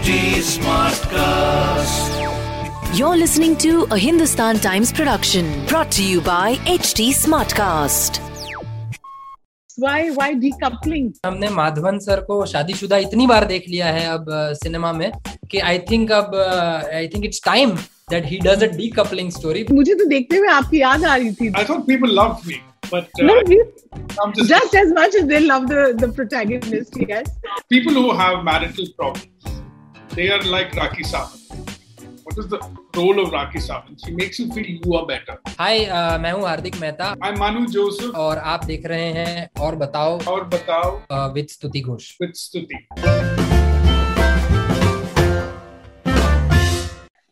HT Smartcast. You're listening to a Hindustan Times production brought to you by HT Smartcast. why why decoupling हमने Madhavan sir को शादीशुदा इतनी बार देख लिया है अब सिनेमा में कि आई थिंक अब I think it's time that he does a decoupling story मुझे तो देखते हुए आपकी याद आ रही थी I thought people loved me, but uh, No, you- just just as much as they love the the protagonist yes people who have marital problems. They are like Raki Saban. What is the role of Raki Saban? She makes you feel you are better. हाय मैं हूँ हार्दिक Mehta I'm Manu Joseph. और आप देख रहे हैं और बताओ और बताओ विद स्तुति Ghosh with Stuti.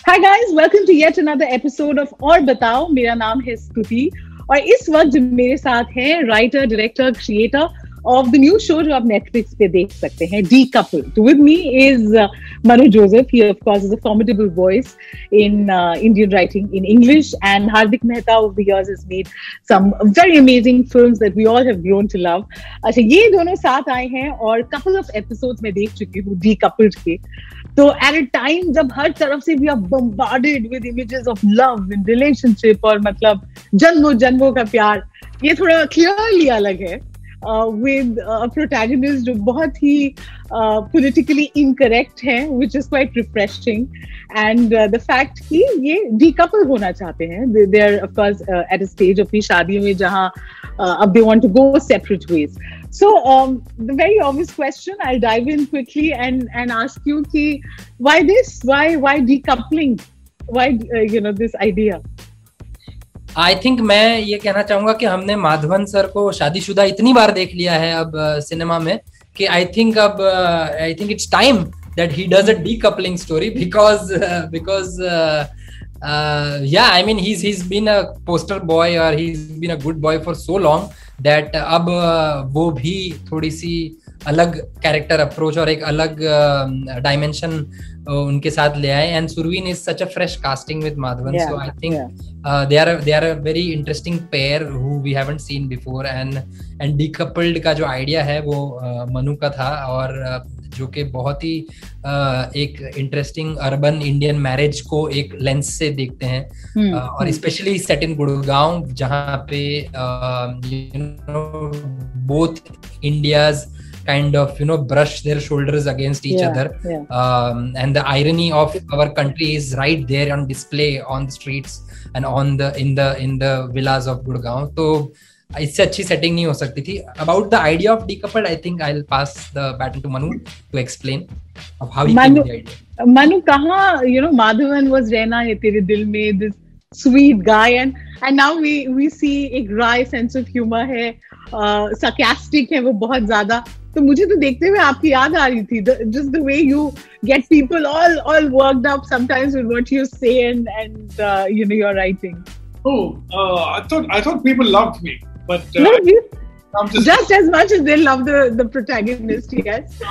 Hi guys, welcome to yet another episode of और बताओ मेरा नाम है स्तुति और इस वक्त मेरे साथ है writer director creator of the new show जो आप नेटफ्लिक्स पे देख सकते हैं decouple with me is Manu Joseph he of course is a formidable voice in Indian writing in English and Hardik Mehta of the years has made some very amazing films that we all have grown to love. अच्छा ये दोनों साथ आए हैं और couple of episodes मैं देख चुकी हूँ डी कपल्ड के तो एट अ टाइम जब हर तरफ़ से we are bombarded with images of love in relationship और मतलब जन्मों जन्मों का प्यार ये थोड़ा क्लियरली अलग है विद प्रोटैगनिस्ट जो बहुत ही पॉलिटिकली इनकरेक्ट है which is quite refreshing and the fact कि ये डीकपल होना चाहते हैं. They are of course at a stage अपनी शादी में जहाँ अब they want to go separate ways so the very obvious question I dive in quickly and and ask you कि why this why why decoupling why you know this idea I think मैं ये कहना चाहूँगा कि हमने Madhavan sir को शादीशुदा इतनी बार देख लिया है अब सिनेमा में कि आई थिंक अब I think it's time that he does a decoupling story because because yeah i mean he's he's been a poster boy or he's been a good boy for so long that अब uh, वो भी थोड़ी सी अलग character approach और एक अलग dimension उनके साथ ले आए। And Surveen is such a fresh casting with Madhavan so I think uh, are a, they are a very interesting pair who we haven't seen before. And and decoupled का जो idea है वो uh, Manu का था। और uh, जो कि बहुत ही uh, एक इंटरेस्टिंग अर्बन इंडियन मैरिज को एक लेंस से देखते हैं। Hmm, uh, और स्पेशली सेट इन गुड़गांव जहाँ पे you know both Indias kind of you know brush their shoulders against each Yeah, other yeah. um, and the irony of our country is right there on display on the streets and on the in the in the villas of Gurgaon. तो इससे अच्छी setting नहीं हो सकती थी about the idea of decoupled I think I will pass the baton to Manu to explain of how he came Manu- to the idea. Manu, कहाँ you know Madhavan was रहना है तेरे दिल में this sweet guy and and now we we see एक dry sense of humor है uh, sarcastic है वो बहुत ज्यादा तो मुझे तो देखते हुए आपकी याद आ रही थी just the way you get people all all worked up sometimes with what you say and and uh, you know your writing Oh, uh, I thought I thought people loved me, but uh, no, you, I'm just just as much as they love the the protagonist yes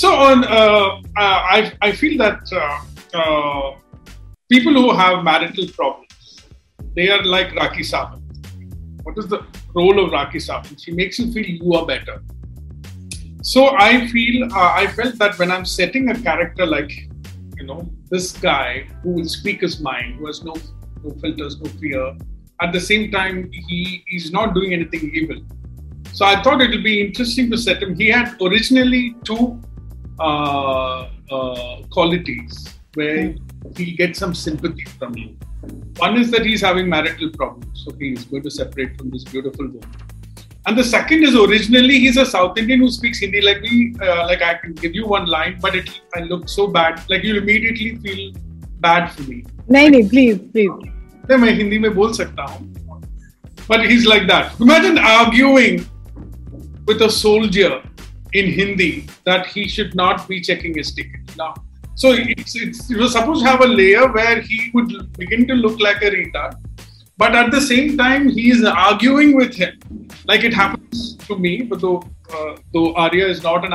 So on, uh, uh, I I feel that uh, uh, people who have marital problems, they are like Rakhi Sawant. What is the role of Rakhi Sawant? She makes you feel you are better. So I feel uh, I felt that when I'm setting a character like you know this guy who will speak his mind, who has no no filters, no fear. At the same time, he is not doing anything evil. So I thought it would be interesting to set him. He had originally two uh, uh, qualities where he'll get some sympathy from you. One is that he's having marital problems, so he's going to separate from this beautiful woman. And the second is originally he's a South Indian who speaks Hindi like me. Uh, like I can give you one line, but it I look so bad. Like you'll immediately feel bad for me. नहीं नहीं please please नहीं मैं हिंदी में बोल सकता हूँ but he's like that imagine arguing with a soldier in Hindi that he should not be checking his ticket now so it's, it's you were supposed to have a layer where he would begin to look like a retard but at the same time he is arguing with him like it happens to me but though uh, though Arya is not an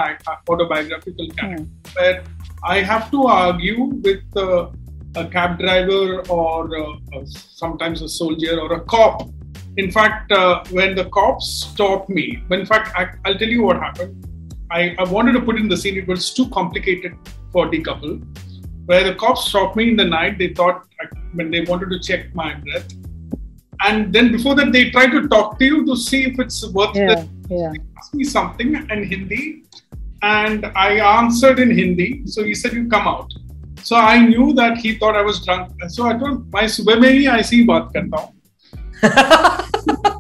autobiographical character where I have to argue with uh, a cab driver or uh, sometimes a soldier or a cop. In fact, uh, when the cops stopped me, in fact I, I'll tell you what happened. I, I wanted to put in the scene. It was too complicated 40 couple, where the cops stopped me in the night. They thought when they wanted to check my breath. And then before that, they try to talk to you to see if it's worth yeah, it. Yeah. ask me something in Hindi, and I answered in Hindi. So he said, "You come out." So I knew that he thought I was drunk. So I told my subah I see baat karta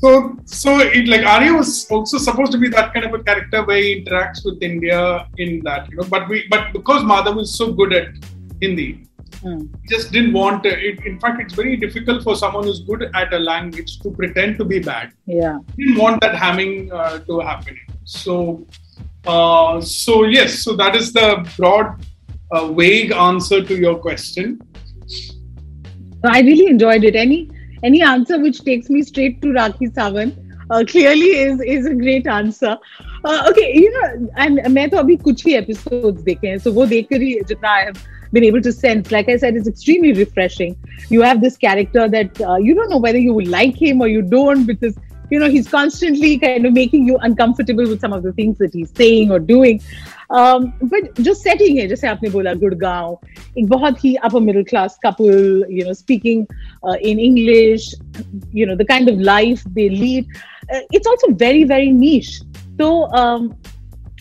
So, so it like Arya was also supposed to be that kind of a character where he interacts with India in that, you know. But we, but because Madhav is so good at Hindi, he just didn't want to, it. In fact, it's very difficult for someone who's good at a language to pretend to be bad. Yeah. He didn't want that hamming uh, to happen. So, uh, so yes, so that is the broad, uh, vague answer to your question. I really enjoyed it. Any any answer which takes me straight to Rakhi Sawant Uh, clearly is is a great answer. Uh, okay, you know, and मैं तो अभी कुछ ही episodes देखे so वो देखकर ही I have been able to sense, like I said, it's extremely refreshing. You have this character that uh, you don't know whether you will like him or you don't because you know he's constantly kind of making you uncomfortable with some of the things that he's saying or doing Um, but जो setting है जैसे आपने बोला गुड़गांव एक बहुत ही upper middle class couple you know speaking uh, in English you know the kind of life they lead uh, it's also very very niche so um,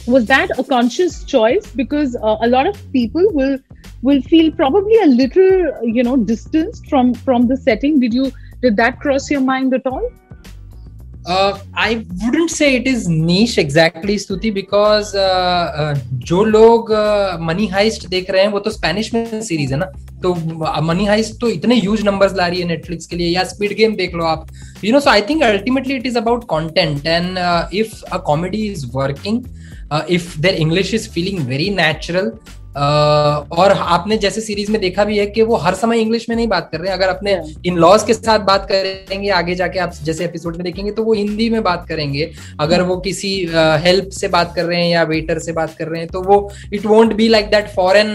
was that a conscious choice because uh, a lot of people will will feel probably a little you know distanced from from the setting did you did that cross your mind at all Uh, I wouldn't say it is niche exactly, Stuti, because uh, uh, जो लोग money heist देख रहे हैं वो तो Spanish में series है ना? तो मनी हाइस्ट तो इतने ह्यूज नंबर्स ला रही है नेटफ्लिक्स के लिए या स्पीड गेम देख लो आप। You know so I think ultimately it is about content and if a comedy is working if their English is feeling very natural Uh, और आपने जैसे सीरीज़ में देखा भी है कि वो हर समय इंग्लिश में नहीं बात कर रहे हैं। अगर अपने इन लॉज के साथ बात करेंगे आगे जाके आप जैसे एपिसोड में देखेंगे तो वो हिंदी में बात करेंगे। अगर वो किसी हेल्प से बात कर रहे हैं या वेटर से बात कर रहे हैं तो वो it won't be like that foreign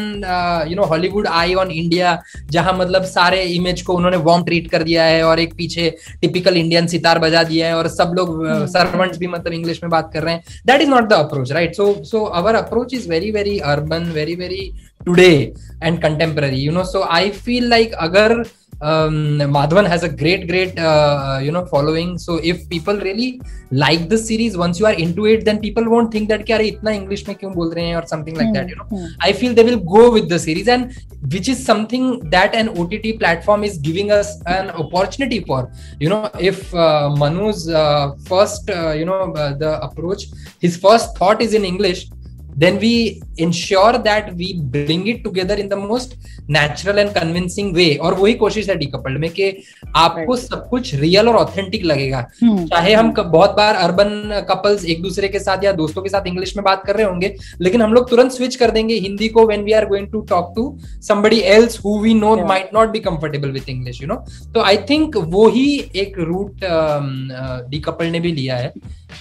you know Hollywood eye on India जहाँ मतलब सारे इमेज को उन्होंने वार्म ट्रीट कर दिया है और एक पीछे टिपिकल इंडियन सितार बजा दिया है और सब लोग सर्वेंट्स भी मतलब इंग्लिश में बात कर रहे हैं। That is not the approach right so so our approach is very very urban very very today and contemporary you know so i feel like agar um, Madhavan has a great, great, uh, uh, you know, following. So if people really like the series, once you are into it, then people won't think that "Kya itna English mein kyun bol rahe hain or something like that. You know. Hmm, hmm. I feel they will go with the series, and which is something that an OTT platform is giving us an opportunity for. You know, if uh, Manu's first, you know, the approach, his first thought is in English then we ensure that we bring it together in the most natural and convincing way और वही कोशिश है decoupled में कि आपको Right. सब कुछ real और ऑथेंटिक लगेगा Hmm. चाहे हम बहुत बार अर्बन कपल्स एक दूसरे के साथ या दोस्तों के साथ इंग्लिश में बात कर रहे होंगे लेकिन हम लोग तुरंत स्विच कर देंगे हिंदी को when we are going to talk to somebody else who we know Yeah. might not be comfortable with english you know तो आई थिंक वो ही एक रूट डीकपल ने भी लिया है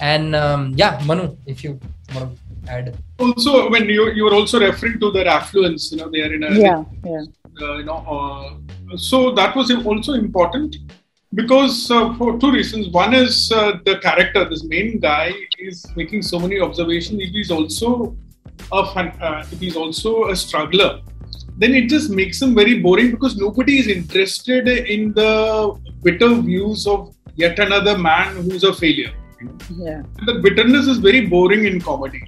एंड या Manu if you add Also, when you you were also referring to their affluence, you know, they are in a yeah yeah uh, you know, uh, so that was also important because uh, for two reasons. One is uh, the character. This main guy is making so many observations. If he's also a fan, uh, if he's also a struggler, then it just makes him very boring because nobody is interested in the bitter views of yet another man who's a failure. yeah the bitterness is very boring in comedy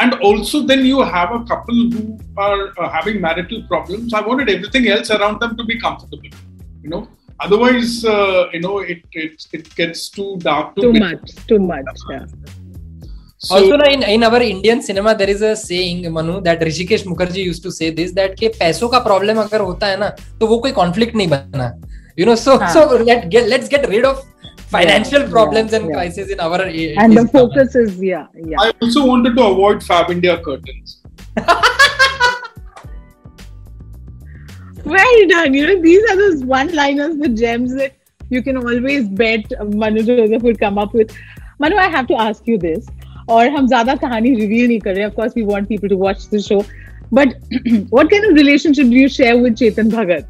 and also then you have a couple who are uh, having marital problems. I wanted everything else around them to be comfortable you know. Otherwise uh, you know it, it it gets too dark too, too much too much yeah. So, also in, in our indian cinema there is a saying manu that hrishikesh mukherjee used to say this that ke paiso ka problem agar hota hai na to wo koi conflict nahi bana. You know so हाँ. so let get let's get rid of financial Yeah, problems yeah, and yeah. crises in our and the focus is yeah yeah I also wanted to avoid Fab India curtains. Well done. You know, these are those one-liners, the gems that you can always bet Manu Joseph would come up with. Manu, I have to ask you this. और हम ज्यादा कहानी reveal नहीं कर रहे of course we want people to watch the show but what kind of relationship do you share with Chetan Bhagat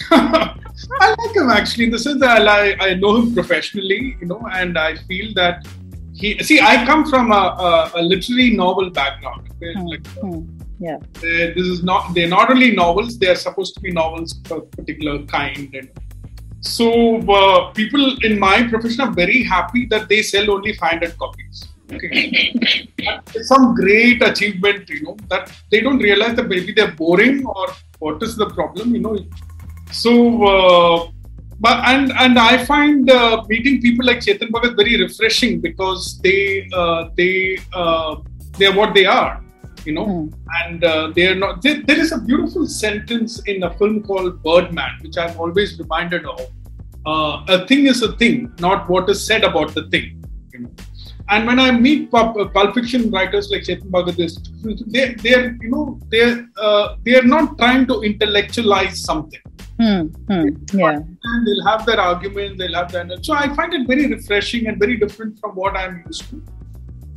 I like him actually in the sense that I, I know him professionally, you know, and I feel that he see I come from a, a, a literary novel background. okay? Hmm, Like, hmm. Yeah. uh, this is not they're not only novels they are supposed to be novels of a particular kind and so uh, people in my profession are very happy that they sell only 500 copies okay It's some great achievement you know that they don't realize that maybe they're boring or what is the problem you know so uh, but and and i find uh, meeting people like chetan bhagat very refreshing because they uh, they uh, they're what they are you know Hmm. and uh, they are not there, there is a beautiful sentence in a film called birdman which i'm always reminded of uh, a thing is a thing not what is said about the thing you know and when I meet pulp, pulp fiction writers like Chetan Bhagat, they they're you know they're uh, they're not trying to intellectualize something. Hmm. Hmm. Yeah. And they'll have their argument, they'll have their so I find it very refreshing and very different from what I'm used to.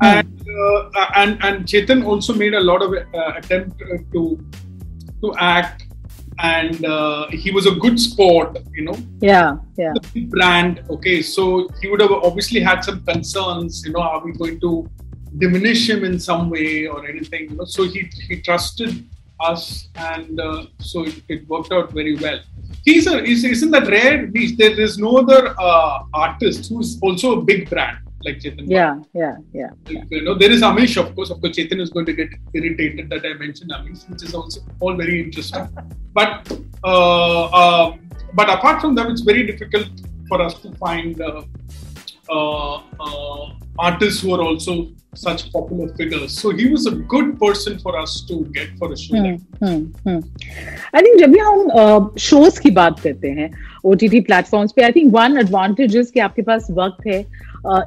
And uh, and and Chetan also made a lot of uh, attempt uh, to to act, and uh, he was a good sport, you know Yeah. Yeah. brand. Okay, so he would have obviously had some concerns. You know, are we going to diminish him in some way or anything? You know, so he he trusted us, and uh, so it, it worked out very well. He's a is, isn't that rare? There is no other uh, artist who's also a big brand like Chetan. Yeah. Yeah. Yeah. You know, there is Amish, of course. Of course, Chetan is going to get irritated that I mentioned Amish, which is also all very interesting. But uh, um, but apart from that, it's very difficult for us to find uh, uh, uh, artists who are also such popular figures. So he was a good person for us to get for a show. Hmm, hmm, hmm. I think जब भी हम uh, shows की OTT platforms पे, I think one advantage is कि आपके पास वक्त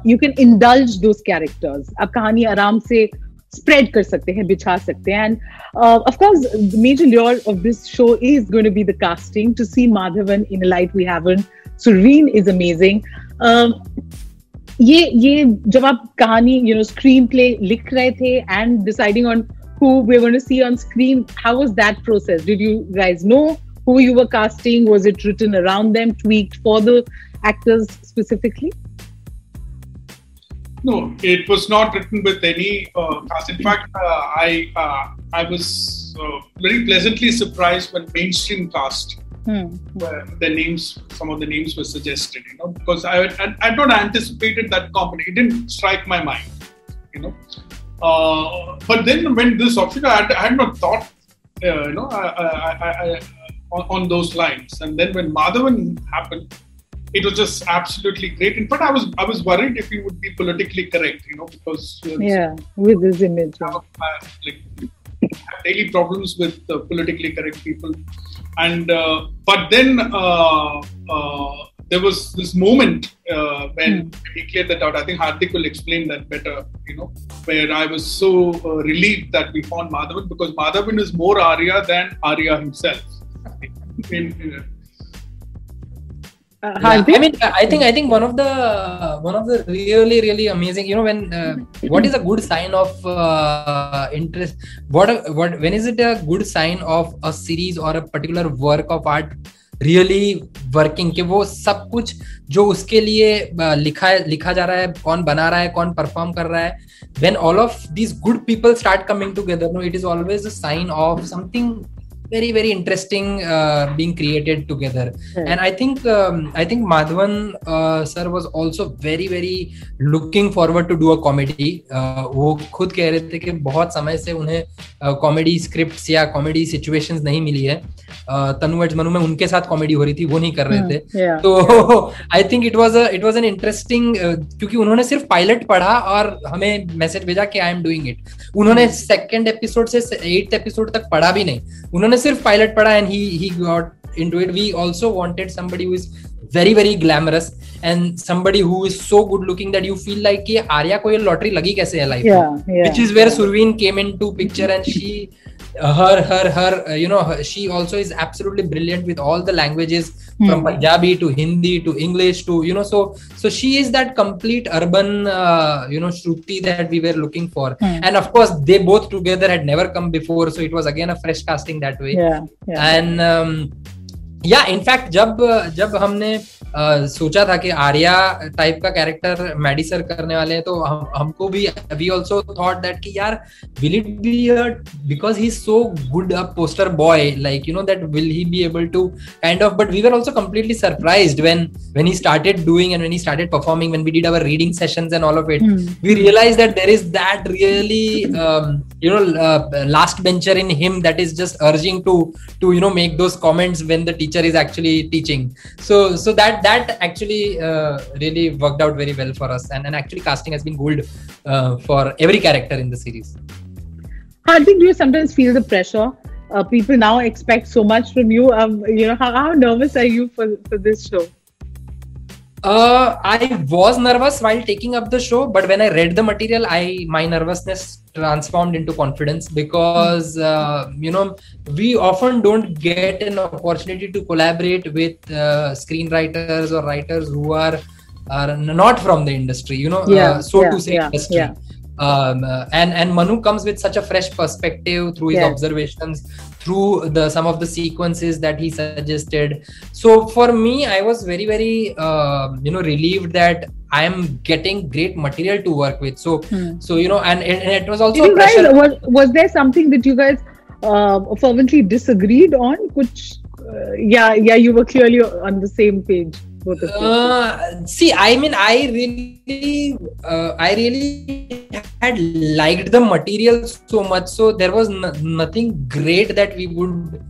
you can indulge those characters. आप कहानी आराम से स्प्रेड कर सकते हैं बिछा सकते the and of course major lure of this show is the to be the casting to see Madhavan in light we haven Surveen is amazing Um, ये ये जब आप कहानी यू नो स्क्रीन प्ले लिख रहे थे and deciding on who we're going to see on screen how was that process did you guys know who you were casting was it written around them tweaked for the actors specifically No, it was not written with any uh, cast. In fact, uh, I uh, I was uh, very pleasantly surprised when mainstream cast Hmm. where the names, some of the names were suggested. You know, because I had, I had not anticipated that company. It didn't strike my mind. You know, uh, but then when this option, I had, I had not thought. Uh, you know, I, I, I, I, on, on those lines. And then when Madhavan happened, it was just absolutely great. In fact, I was I was worried if he would be politically correct, you know, because yeah with this image I daily problems with uh, politically correct people, and uh, but then uh, uh, there was this moment uh, when he cleared that out. I think Hardik will explain that better, you know, where I was so uh, relieved that we found Madhavan because Madhavan is more Arya than Arya himself. In- in- uh, Yeah, I mean, I think I think one of the one of the really really amazing. You know, when uh, what is a good sign of uh, interest? What a- what when is it a good sign of a series or a particular work of art really working? कि वो सब कुछ जो उसके लिए uh, लिखा है लिखा जा रहा है कौन बना रहा है कौन परफॉर्म कर रहा है when all of these good people start coming together no it is always a sign of something very very interesting uh, being created together. Right. and i think um, i think madhavan uh, sir was also very very looking forward to do a comedy. Uh, वो खुद कह रहे थे कि बहुत समय से उन्हें कॉमेडी स्क्रिप्ट्स या कॉमेडी सिचुएशंस नहीं मिली है। Uh, तनु एड्स मनु में उनके साथ कॉमेडी हो रही थी वो नहीं कर रहे थे। Hmm, तो I think it was it was an interesting क्योंकि उन्होंने सिर्फ़ पायलट पढ़ा और हमें मैसेज भेजा कि आई एम डूइंग इट उन्होंने सेकंड एपिसोड से एट्थ एपिसोड तक पढ़ा भी नहीं। उन्होंने सिर्फ़ पायलट पढ़ा and he he got into it we also wanted somebody who is very very glamorous and somebody who is so good looking that you feel like कि आर्या को ये लॉटरी लगी कैसे है life which is where Surveen came into picture and she her her her uh, you know her, she also is absolutely brilliant with all the languages from Hmm. Punjabi to Hindi to English to you know so so she is that complete urban uh, you know Shruti that we were looking for Hmm. and of course they both together had never come before so it was again a fresh casting that way yeah yeah and um, या in fact जब जब हमने आ, सोचा था कि Arya type का character मेडिसर करने वाले हैं तो हम हमको भी वी ऑल्सो थॉट दैट कि यार will it be because he so good a poster boy like you know that will he be able to kind of but we were also completely surprised when when he started doing and when he started performing when we did our reading session and all of it we realize that there is that really you know last bencher in him that is just urging to to you know make those comments when the teacher teacher is actually teaching so so that that actually uh, really worked out very well for us and, and actually casting has been good uh, for every character in the series I think do you sometimes feel the pressure? Uh, people now expect so much from you. Um, you know, how, how nervous are you for, for this show? Uh, I was nervous while taking up the show, but when I read the material, I my nervousness transformed into confidence because uh, you know we often don't get an opportunity to collaborate with uh, screenwriters or writers who are are not from the industry. You know, Yeah, uh, so yeah, to say, yeah, industry. yeah. Um, uh, and and Manu comes with such a fresh perspective through his observations, through the some of the sequences that he suggested. So for me, I was very very uh, you know relieved that I am getting great material to work with. So Hmm. so you know, and, and it was also Did a you guys, was, was there something that you guys uh, fervently disagreed on? Which, uh, yeah, yeah, you were clearly on the same page, both of you. Uh, see, I mean, I really, uh, I really had liked the material so much, so there was n- nothing great that we would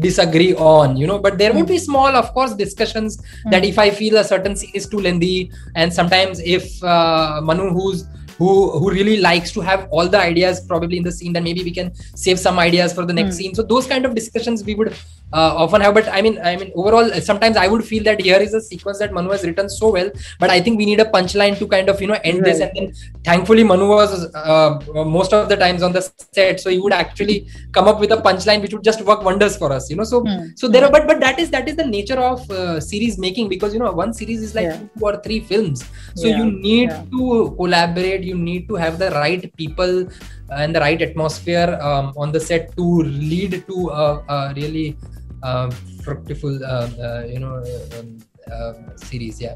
disagree on, you know. But there would be small, of course, discussions that if I feel a certain scene is too lengthy, and sometimes if uh, Manu, who's who who really likes to have all the ideas probably in the scene, then maybe we can save some ideas for the next Hmm. scene. So those kind of discussions we would uh, often have. But I mean, I mean, overall, sometimes I would feel that here is a sequence that Manu has written so well, but I think we need a punchline to kind of you know end this. And then thankfully, Manu was uh, most of the times on the set, so he would actually come up with a punchline which would just work wonders for us. You know, so Hmm. so there are but but that is that is the nature of uh, series making because you know one series is like Yeah. two or three films so Yeah, you need yeah. to collaborate you need to have the right people and the right atmosphere um, on the set to lead to a, a really uh, fruitful uh, uh, you know um, uh, series yeah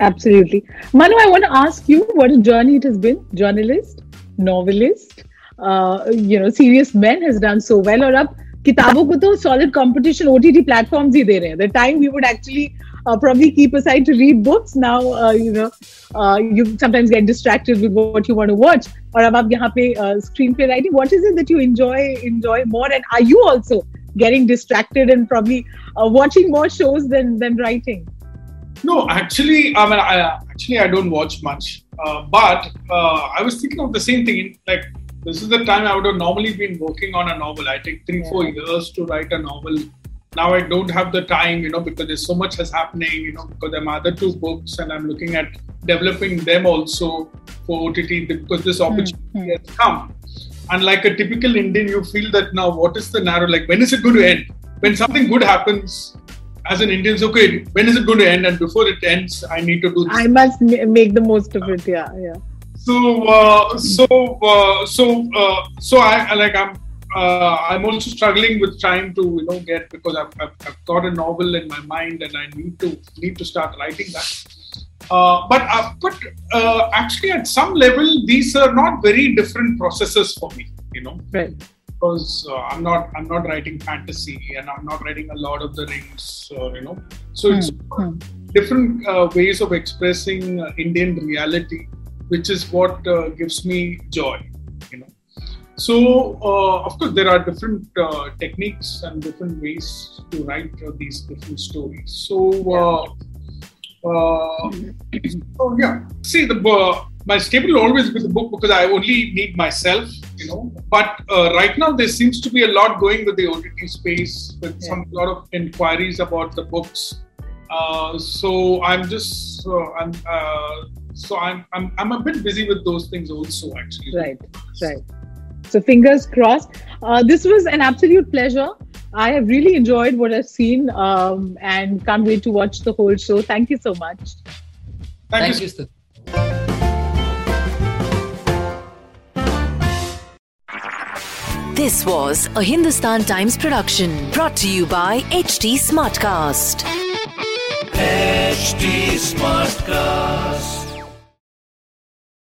Absolutely. Manu, I want to ask you what a journey it has been. Journalist, novelist, uh, you know, serious men has done so well. और अब किताबों को तो solid competition OTT platforms ही दे रहे हैं. The time we would actually uh, probably keep aside to read books. Now uh, you know uh, you sometimes get distracted with what you want to watch. Or ab aap yahan uh, screenplay writing. What is it that you enjoy enjoy more? And are you also getting distracted and probably uh, watching more shows than than writing? No actually i mean I, actually i don't watch much. Uh, but uh, i was thinking of the same thing. Like this is the time I would have normally been working on a novel. I take three, yeah. four years to write a novel. Now I don't have the time, you know, because there's so much has happening, you know, because I'm other two books and I'm looking at developing them also for OTT because this opportunity has come. And like a typical Indian, you feel that now what is the narrow? Like, when is it going to end? When something good happens, as an Indian, it's okay, when is it going to end? And before it ends, I need to do this. I must ma- make the most of it. Yeah, yeah. so uh, so uh, so uh, so I like I'm uh, I'm also struggling with trying to you know get because I've, I've, I've got a novel in my mind and I need to need to start writing that. Uh, but uh, but uh, actually at some level these are not very different processes for me. You know Right. because uh, I'm not I'm not writing fantasy and I'm not writing a Lord of the Rings, uh, you know. So it's Hmm. different uh, ways of expressing uh, Indian reality, which is what uh, gives me joy. So uh, of course there are different uh, techniques and different ways to write uh, these different stories. So. Uh, uh, oh yeah. See the uh, my staple always be the book because I only need myself, you know. But uh, right now there seems to be a lot going with the OTT space with Yeah. some lot of inquiries about the books. Uh, so I'm just uh, I'm uh, so I'm, I'm I'm a bit busy with those things also actually. Right. Right. So fingers crossed. Uh, this was an absolute pleasure. I have really enjoyed what I've seen um, and can't wait to watch the whole show. Thank you so much. Thank, thank you. you This was a Hindustan Times production brought to you by HT Smartcast. HT Smartcast.